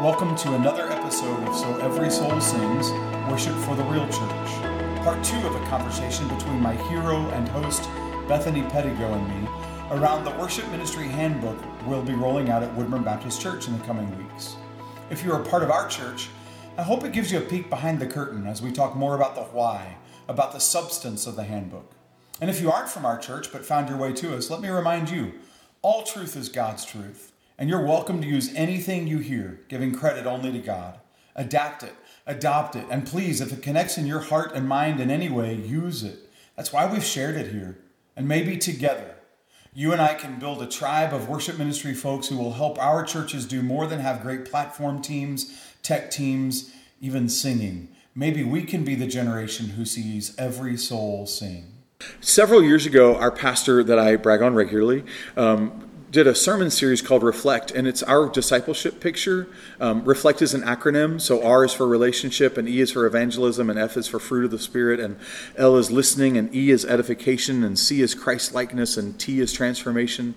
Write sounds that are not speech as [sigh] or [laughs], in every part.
Welcome to another episode of So Every Soul Sings Worship for the Real Church, part two of a conversation between my hero and host, Bethany Pettigo, and me around the Worship Ministry Handbook we'll be rolling out at Woodburn Baptist Church in the coming weeks. If you're a part of our church, I hope it gives you a peek behind the curtain as we talk more about the why, about the substance of the handbook. And if you aren't from our church but found your way to us, let me remind you all truth is God's truth. And you're welcome to use anything you hear, giving credit only to God. Adapt it, adopt it, and please, if it connects in your heart and mind in any way, use it. That's why we've shared it here. And maybe together, you and I can build a tribe of worship ministry folks who will help our churches do more than have great platform teams, tech teams, even singing. Maybe we can be the generation who sees every soul sing. Several years ago, our pastor that I brag on regularly um, did a sermon series called Reflect, and it's our discipleship picture. Um, Reflect is an acronym, so R is for relationship, and E is for evangelism, and F is for fruit of the Spirit, and L is listening, and E is edification, and C is Christ likeness, and T is transformation.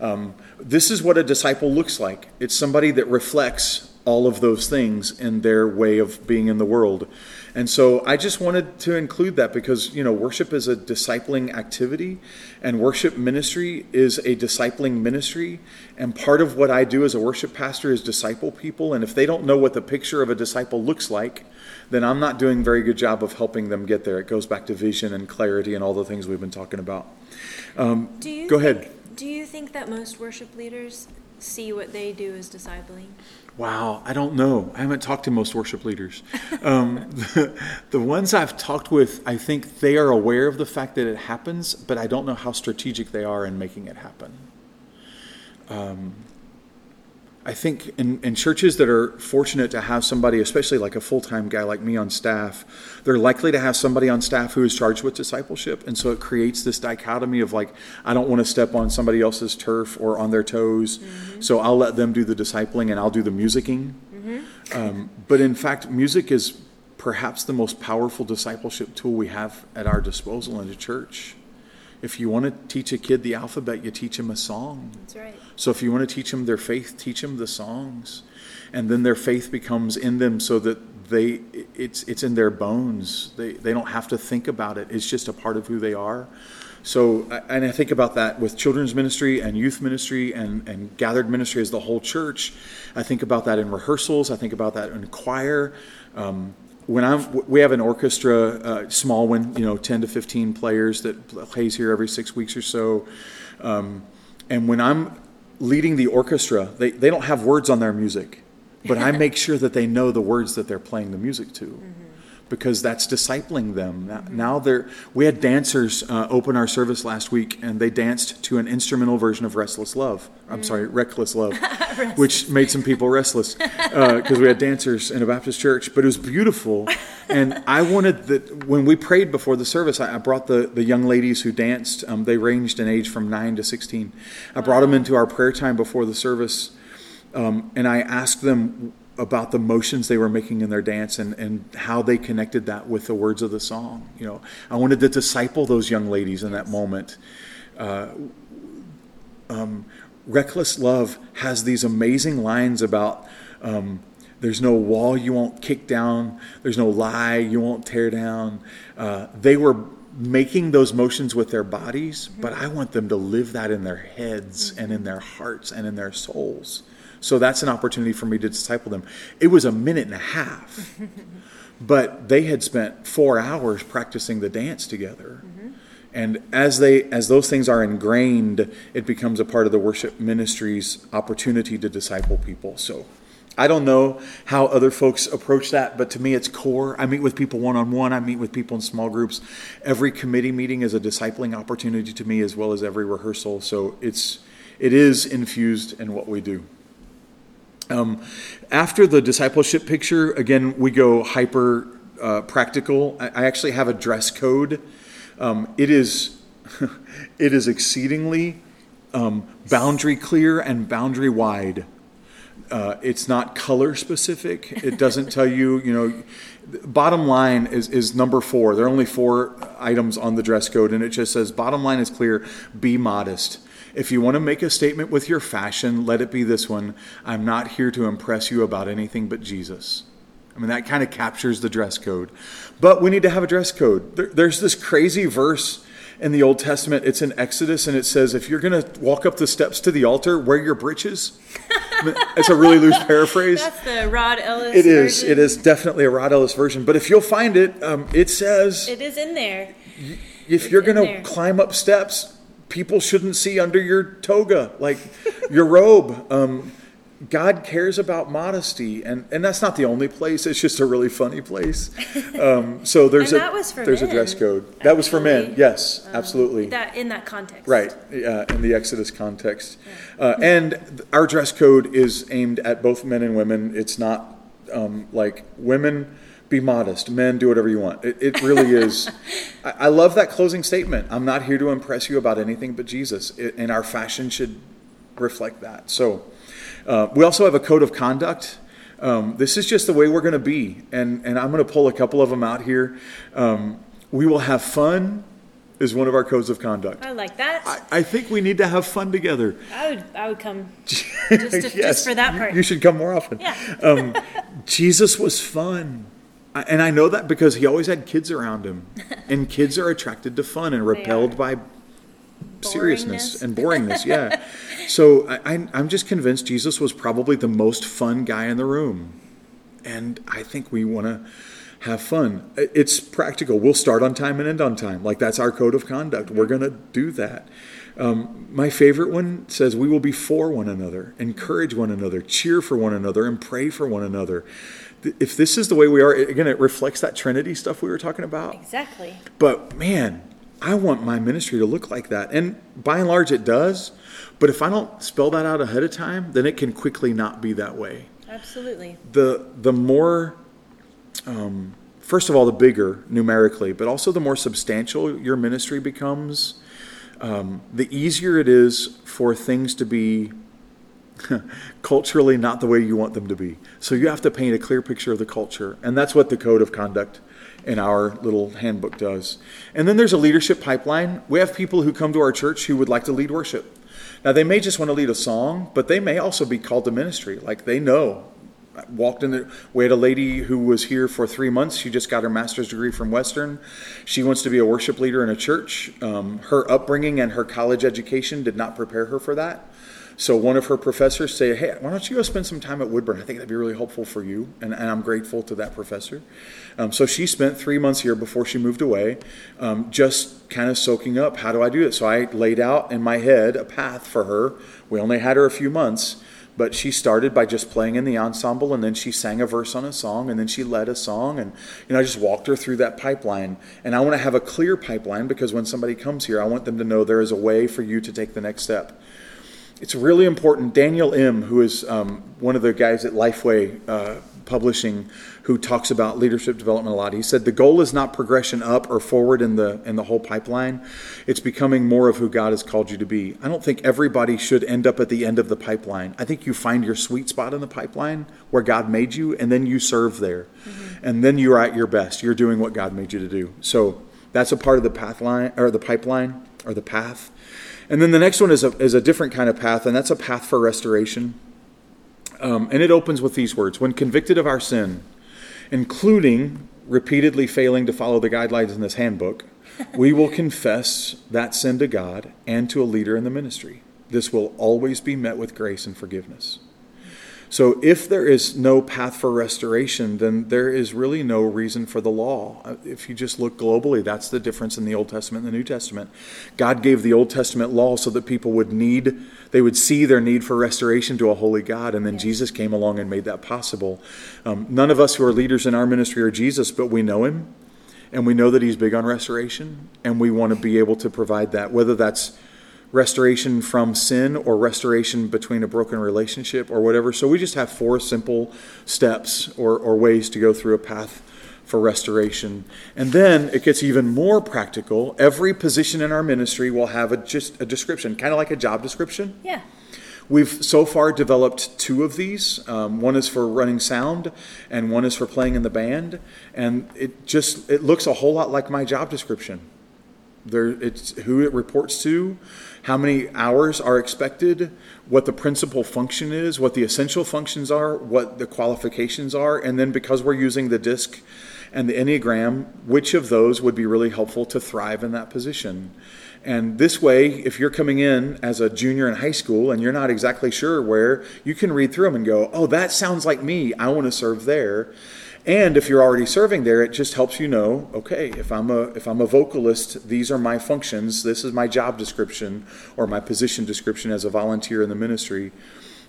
Um, this is what a disciple looks like it's somebody that reflects all of those things in their way of being in the world. And so I just wanted to include that because, you know, worship is a discipling activity and worship ministry is a discipling ministry. And part of what I do as a worship pastor is disciple people. And if they don't know what the picture of a disciple looks like, then I'm not doing a very good job of helping them get there. It goes back to vision and clarity and all the things we've been talking about. Um, go think, ahead. Do you think that most worship leaders see what they do as discipling? Wow, I don't know. I haven't talked to most worship leaders. Um, the, [laughs] the, ones I've talked with, I think they are aware of the fact that it happens, but I don't know how strategic they are in making it happen. Um, I think in, in churches that are fortunate to have somebody, especially like a full time guy like me on staff, they're likely to have somebody on staff who is charged with discipleship. And so it creates this dichotomy of like, I don't want to step on somebody else's turf or on their toes. Mm-hmm. So I'll let them do the discipling and I'll do the musicking. Mm-hmm. Um, but in fact, music is perhaps the most powerful discipleship tool we have at our disposal in a church. If you want to teach a kid the alphabet, you teach them a song. That's right. So if you want to teach them their faith, teach them the songs. And then their faith becomes in them so that they it's it's in their bones. They they don't have to think about it. It's just a part of who they are. So and I think about that with children's ministry and youth ministry and, and gathered ministry as the whole church. I think about that in rehearsals. I think about that in choir. Um, when I'm, we have an orchestra, uh, small one, you know, 10 to 15 players that plays here every six weeks or so. Um, and when I'm leading the orchestra, they, they don't have words on their music, but I [laughs] make sure that they know the words that they're playing the music to. Mm-hmm because that's discipling them. Now they're. We had dancers uh, open our service last week, and they danced to an instrumental version of "Restless Love." I'm mm. sorry, "Reckless Love," [laughs] which made some people restless because uh, we had dancers in a Baptist church. But it was beautiful, and I wanted that when we prayed before the service. I, I brought the the young ladies who danced. Um, they ranged in age from nine to sixteen. I brought them into our prayer time before the service. Um, and I asked them about the motions they were making in their dance and, and how they connected that with the words of the song. You know, I wanted to disciple those young ladies in that moment. Uh, um, Reckless Love has these amazing lines about um, there's no wall you won't kick down, there's no lie you won't tear down. Uh, they were making those motions with their bodies, but I want them to live that in their heads and in their hearts and in their souls. So that's an opportunity for me to disciple them. It was a minute and a half, [laughs] but they had spent four hours practicing the dance together. Mm-hmm. And as they as those things are ingrained, it becomes a part of the worship ministry's opportunity to disciple people. So I don't know how other folks approach that, but to me it's core. I meet with people one on one, I meet with people in small groups. Every committee meeting is a discipling opportunity to me as well as every rehearsal. So it's it is infused in what we do. Um, after the discipleship picture, again, we go hyper uh, practical. I, actually have a dress code. Um, it is [laughs] it is exceedingly um, boundary clear and boundary wide. uh, it's not color specific. It doesn't tell you, you know, bottom line is, is number four. There are only four items on the dress code, and it just says bottom line is clear be modest. If you want to make a statement with your fashion, let it be this one I'm not here to impress you about anything but Jesus. I mean, that kind of captures the dress code. But we need to have a dress code. There, there's this crazy verse in the Old Testament. It's in Exodus, and it says, if you're going to walk up the steps to the altar, wear your breeches. it's a really loose [laughs] paraphrase. That's the Rod Ellis. It is. version. It is definitely a Rod Ellis version. But if you'll find it, um, it says It is in there. if you're going to climb up steps, people shouldn't see under your toga, like your robe. Um, God cares about modesty, and, and that's not the only place. It's just a really funny place. Um, so [laughs] there's a that was for there's a dress code. That was for men. actually. Yes, absolutely. That in that context. Right, uh, in the Exodus context. Uh, and our dress code is aimed at both men and women. It's not um, like women be modest, men do whatever you want. It, it really is. [laughs] I, I love that closing statement. I'm not here to impress you about anything but Jesus, it, and our fashion should reflect that. So uh, we also have a code of conduct. Um, this is just the way we're going to be, and and I'm going to pull a couple of them out here. Um, we will have fun. Is one of our codes of conduct. I like that. I, I think we need to have fun together. I would. I would come [laughs] just, to, Yes, just for that you- part. You should come more often. Yeah. um, Jesus was fun. And I know that because he always had kids around him. [laughs] And kids are attracted to fun and repelled by seriousness and boringness. Yeah. [laughs] so I, I- I'm just convinced Jesus was probably the most fun guy in the room. And I think we want to have fun. It's practical. We'll start on time and end on time. Like that's our code of conduct. We're going to do that. Um, my favorite one says, We will be for one another, encourage one another, cheer for one another, and pray for one another. If this is the way we are, again, it reflects that Trinity stuff we were talking about. exactly. But man, I want my ministry to look like that. And by and large, it does. But if I don't spell that out ahead of time, then it can quickly not be that way. Absolutely. The, the more, um, first of all, the bigger numerically, but also the more substantial your ministry becomes, um, the easier it is for things to be [laughs] culturally not the way you want them to be. So you have to paint a clear picture of the culture. And that's what the code of conduct in our little handbook does. And then there's a leadership pipeline. We have people who come to our church who would like to lead worship. Now, they may just want to lead a song, but they may also be called to ministry. Like they know. I walked in the, we had a lady who was here for three months. She just got her master's degree from Western. She wants to be a worship leader in a church. Um, her upbringing and her college education did not prepare her for that. So one of her professors said, "Hey, why don't you go spend some time at Woodburn? I think that'd be really helpful for you." And, and I'm grateful to that professor. Um, so she spent three months here before she moved away, um, just kind of soaking up. How do I do it? So I laid out in my head a path for her. We only had her a few months, but she started by just playing in the ensemble, and then she sang a verse on a song, and then she led a song, and you know I just walked her through that pipeline. And I want to have a clear pipeline because when somebody comes here, I want them to know there is a way for you to take the next step it's really important. Daniel Im, who is um, one of the guys at Lifeway uh, Publishing, who talks about leadership development a lot, he said the goal is not progression up or forward in the in the whole pipeline. It's becoming more of who God has called you to be. I don't think everybody should end up at the end of the pipeline. I think you find your sweet spot in the pipeline where God made you, and then you serve there, and then you're at your best. You're doing what God made you to do. So that's a part of the path line or the pipeline or the path. And then the next one is a, is a different kind of path, and that's a path for restoration. Um, and it opens with these words When convicted of our sin, including repeatedly failing to follow the guidelines in this handbook, we will [laughs] confess that sin to God and to a leader in the ministry. This will always be met with grace and forgiveness. So, if there is no path for restoration, then there is really no reason for the law. Uh, If you just look globally, that's the difference in the Old Testament and the New Testament. God gave the Old Testament law so that people would need, they would see their need for restoration to a holy God, and then Jesus came along and made that possible. Um, none of us who are leaders in our ministry are Jesus, but we know him, and we know that he's big on restoration, and we want to be able to provide that, whether that's restoration from sin or restoration between a broken relationship or whatever. So we just have four simple steps or, or ways to go through a path for restoration. And then it gets even more practical. Every position in our ministry will have a just a description, kind of like a job description. Yeah. We've so far developed two of these. Um, one is for running sound, and one is for playing in the band. And it just it looks a whole lot like my job description. There, it's who it reports to, how many hours are expected, what the principal function is, what the essential functions are, what the qualifications are, and then because we're using the disc and the Enneagram, which of those would be really helpful to thrive in that position. And this way, if you're coming in as a junior in high school and you're not exactly sure where, you can read through them and go, oh, that sounds like me. I want to serve there. And if you're already serving there, it just helps you know, okay, if I'm a if I'm a vocalist, these are my functions. This is my job description or my position description as a volunteer in the ministry.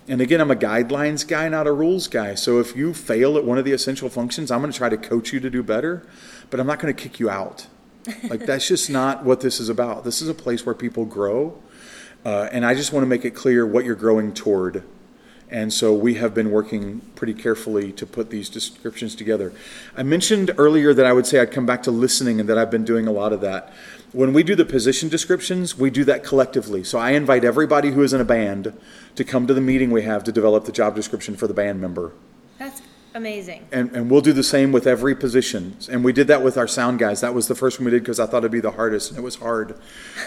And again, I'm a guidelines guy, not a rules guy. So if you fail at one of the essential functions, I'm going to try to coach you to do better, but I'm not going to kick you out. Like [laughs] that's just not what this is about. This is a place where people grow, uh, and I just want to make it clear what you're growing toward. And so we have been working pretty carefully to put these descriptions together. I mentioned earlier that I would say I'd come back to listening and that I've been doing a lot of that. When we do the position descriptions, we do that collectively. So I invite everybody who is in a band to come to the meeting we have to develop the job description for the band member. Amazing. And, and we'll do the same with every position. And we did that with our sound guys. That was the first one we did because I thought it'd be the hardest, and it was hard.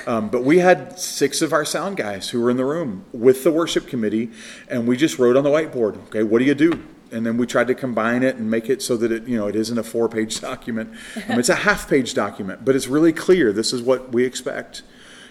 Um, but we had six of our sound guys who were in the room with the worship committee, and we just wrote on the whiteboard, okay, what do you do? And then we tried to combine it and make it so that it, you know, it isn't a four-page [laughs] document. Um, it's a half-page document, but it's really clear. This is what we expect.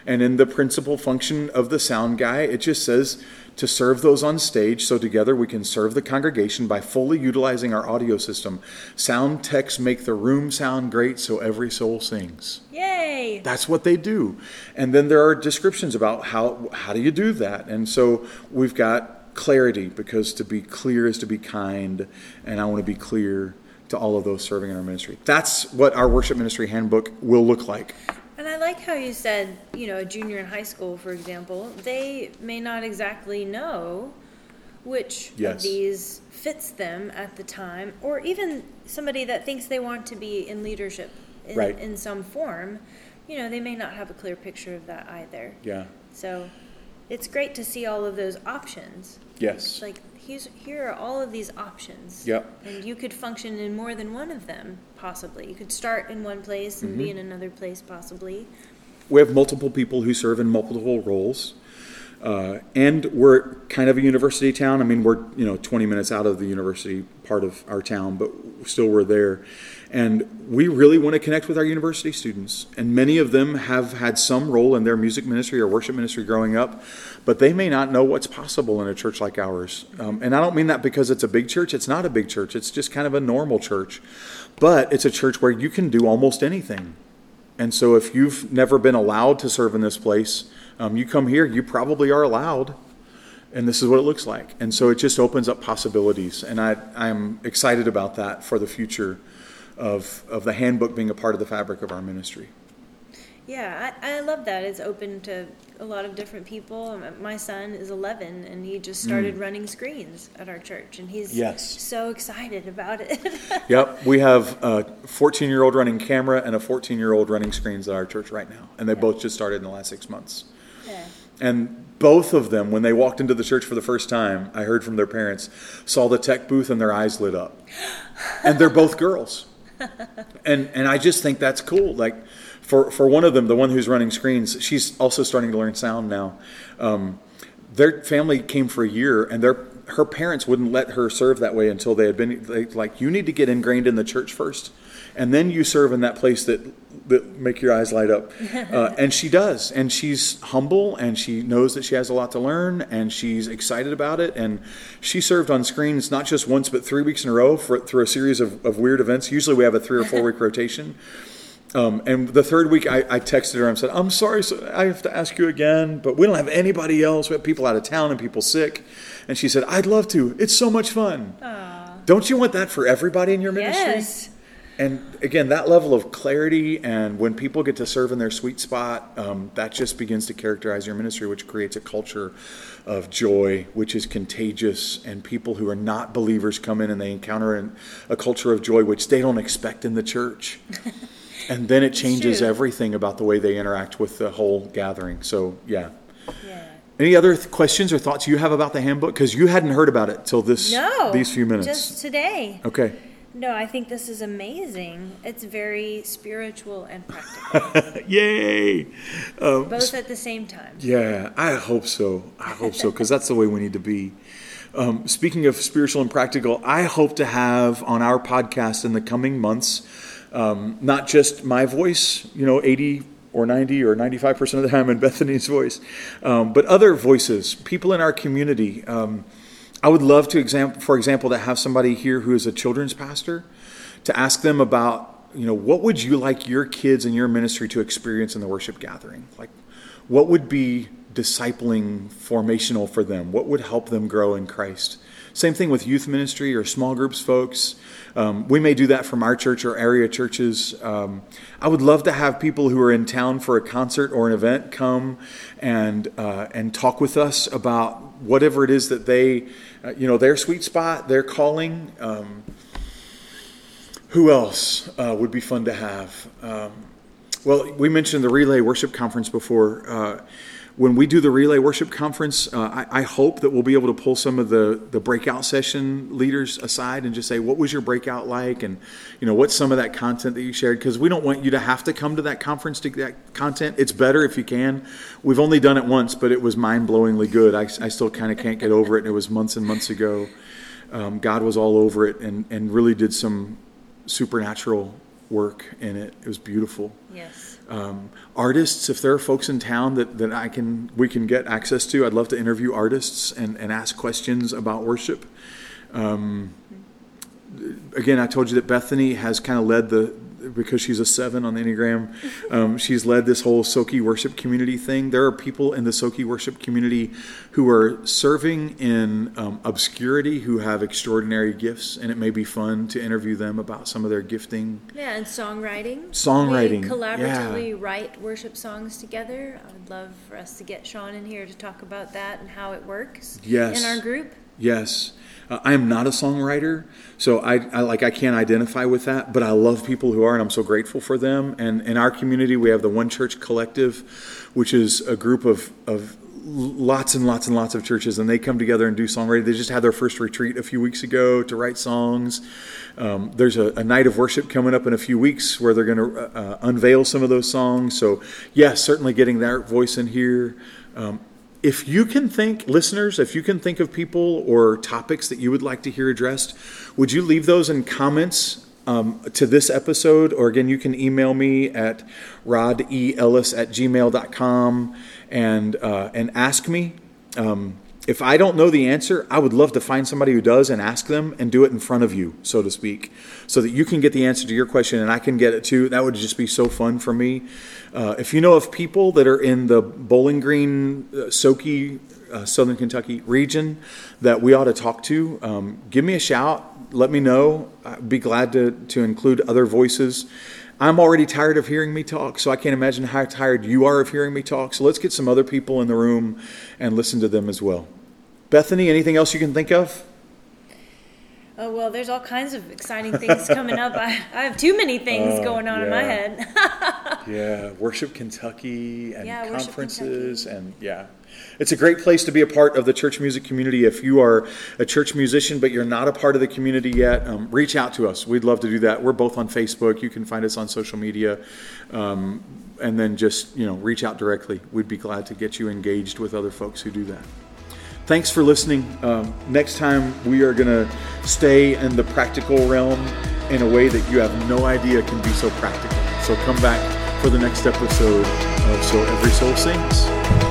And in the principal function of the sound guy, it just says to serve those on stage so together we can serve the congregation by fully utilizing our audio system. Sound techs make the room sound great so every soul sings. Yay! That's what they do. And then there are descriptions about how how do you do that? And so we've got clarity because to be clear is to be kind and I want to be clear to all of those serving in our ministry. That's what our worship ministry handbook will look like. And I like how you said, you know, a junior in high school, for example, they may not exactly know which Yes. of these fits them at the time, or even somebody that thinks they want to be in leadership in, Right. in some form, you know, they may not have a clear picture of that either. Yeah. So it's great to see all of those options. Yes. Like, here's, here are all of these options. Yep. And you could function in more than one of them, possibly. You could start in one place and Mm-hmm. be in another place, possibly. we have multiple people who serve in multiple roles. Uh, and we're kind of a university town. I mean, we're you know 20 minutes out of the university part of our town, but still we're there. And we really want to connect with our university students. And many of them have had some role in their music ministry or worship ministry growing up, but they may not know what's possible in a church like ours. Um, and I don't mean that because it's a big church. It's not a big church. It's just kind of a normal church. But it's a church where you can do almost anything. And so, if you've never been allowed to serve in this place, um, you come here, you probably are allowed. And this is what it looks like. And so, it just opens up possibilities. And I, I'm excited about that for the future of, of the handbook being a part of the fabric of our ministry. Yeah, I, I love that. It's open to a lot of different people. My son is 11 and he just started running screens at our church and he's Mm. Yes. so excited about it. [laughs] Yep, we have a 14 year old running camera and a 14 year old running screens at our church right now. And they both just started in the last six months. yeah. And both of them, when they walked into the church for the first time, I heard from their parents, saw the tech booth and their eyes lit up. [gasps] And they're both girls. [laughs] And and I just think that's cool. Like for for one of them, the one who's running screens, she's also starting to learn sound now. Um, their family came for a year, and their her parents wouldn't let her serve that way until they had been they, like, you need to get ingrained in the church first, and then you serve in that place that that make your eyes light up. [laughs] Uh, and she does, and she's humble, and she knows that she has a lot to learn, and she's excited about it. And she served on screens not just once, but three weeks in a row for, through a series of, of weird events. Usually, we have a three or four week [laughs] rotation. Um, and the third week, I, I texted her and said, I'm sorry, so I have to ask you again, but we don't have anybody else. We have people out of town and people sick. And she said, I'd love to. It's so much fun. Don't you want that for everybody in your ministry? Yes. And again, that level of clarity and when people get to serve in their sweet spot, um, that just begins to characterize your ministry, which creates a culture of joy, which is contagious. And people who are not believers come in and they encounter an, a culture of joy, which they don't expect in the church. [laughs] and then it changes true. everything about the way they interact with the whole gathering. So, yeah. Yeah. any other th- questions or thoughts you have about the handbook? Because you hadn't heard about it till this No. these few minutes. Just today. okay. No, I think this is amazing. It's very spiritual and practical, [laughs] Yay! Um, both at the same time. Yeah, I hope so. I hope so because that's the way we need to be. Um, speaking of spiritual and practical, I hope to have on our podcast in the coming months um, not just my voice, you know, 80 or 90 or 95% of the time in [laughs] Bethany's voice, um, but other voices, people in our community. I would love to, exam- for example, to have somebody here who is a children's pastor to ask them about, you know, what would you like your kids and your ministry to experience in the worship gathering? Like, what would be discipling formational for them? What would help them grow in Christ? Same thing with youth ministry or small groups folks. Um, we may do that from our church or area churches. Um, I would love to have people who are in town for a concert or an event come and uh, and talk with us about whatever it is that they, uh, you know, their sweet spot, their calling. Um, who else uh, would be fun to have? Um, well, we mentioned the Relay Worship Conference before. When we do the Relay Worship Conference, uh, I, I, hope that we'll be able to pull some of the, the breakout session leaders aside and just say, what was your breakout like? And, you know, what's some of that content that you shared? Because we don't want you to have to come to that conference to get that content. It's better if you can. We've only done it once, but it was mind blowingly good. I, I still kind of can't get over it. And it was months and months ago. Um, God was all over it and, and really did some supernatural work in it. It was beautiful. Yes. Um, artists, if there are folks in town that, that I can we can get access to, I'd love to interview artists and, and ask questions about worship. Um, again, I told you that Bethany has kind of led the because she's a seven on the Enneagram. Um, she's led this whole Soki worship community thing. There are people in the Soki worship community who are serving in um, obscurity who have extraordinary gifts, and it may be fun to interview them about some of their gifting. Yeah, and songwriting. Songwriting, We collaboratively yeah. write worship songs together. I would love for us to get Sean in here to talk about that and how it works Yes. in our group. Yes. Uh, I am not a songwriter, so I, I like I can't identify with that. But I love people who are, and I'm so grateful for them. And in our community, we have the One Church Collective, which is a group of of lots and lots and lots of churches, and they come together and do songwriting. They just had their first retreat a few weeks ago to write songs. Um, there's a, a night of worship coming up in a few weeks where they're going to uh, unveil some of those songs. So, yes, certainly getting their voice in here. Um, if you can think, listeners, if you can think of people or topics that you would like to hear addressed, would you leave those in comments um, to this episode? Or again, you can email me at rodeellis at gmail.com and, uh, and ask me. Um, if I don't know the answer, I would love to find somebody who does and ask them and do it in front of you, so to speak, so that you can get the answer to your question and I can get it too. That would just be so fun for me. Uh, if you know of people that are in the Bowling Green, uh, uh, Southern Kentucky region that we ought to talk to, um, give me a shout. Let me know. I'd be glad to, to include other voices. I'm already tired of hearing me talk, so I can't imagine how tired you are of hearing me talk. So let's get some other people in the room and listen to them as well. Bethany, anything else you can think of? Oh well, there's all kinds of exciting things coming up. [laughs] I, I have too many things Oh, going on in my head. [laughs] Yeah, Worship Kentucky and Yeah, conferences and yeah. It's a great place to be a part of the church music community. If you are a church musician but you're not a part of the community yet, um, reach out to us. We'd love to do that. We're both on Facebook. You can find us on social media. Um, and then just, you know, reach out directly. We'd be glad to get you engaged with other folks who do that. Thanks for listening. Um, next time, we are going to stay in the practical realm in a way that you have no idea can be so practical. So come back for the next episode of So Every Soul Sings.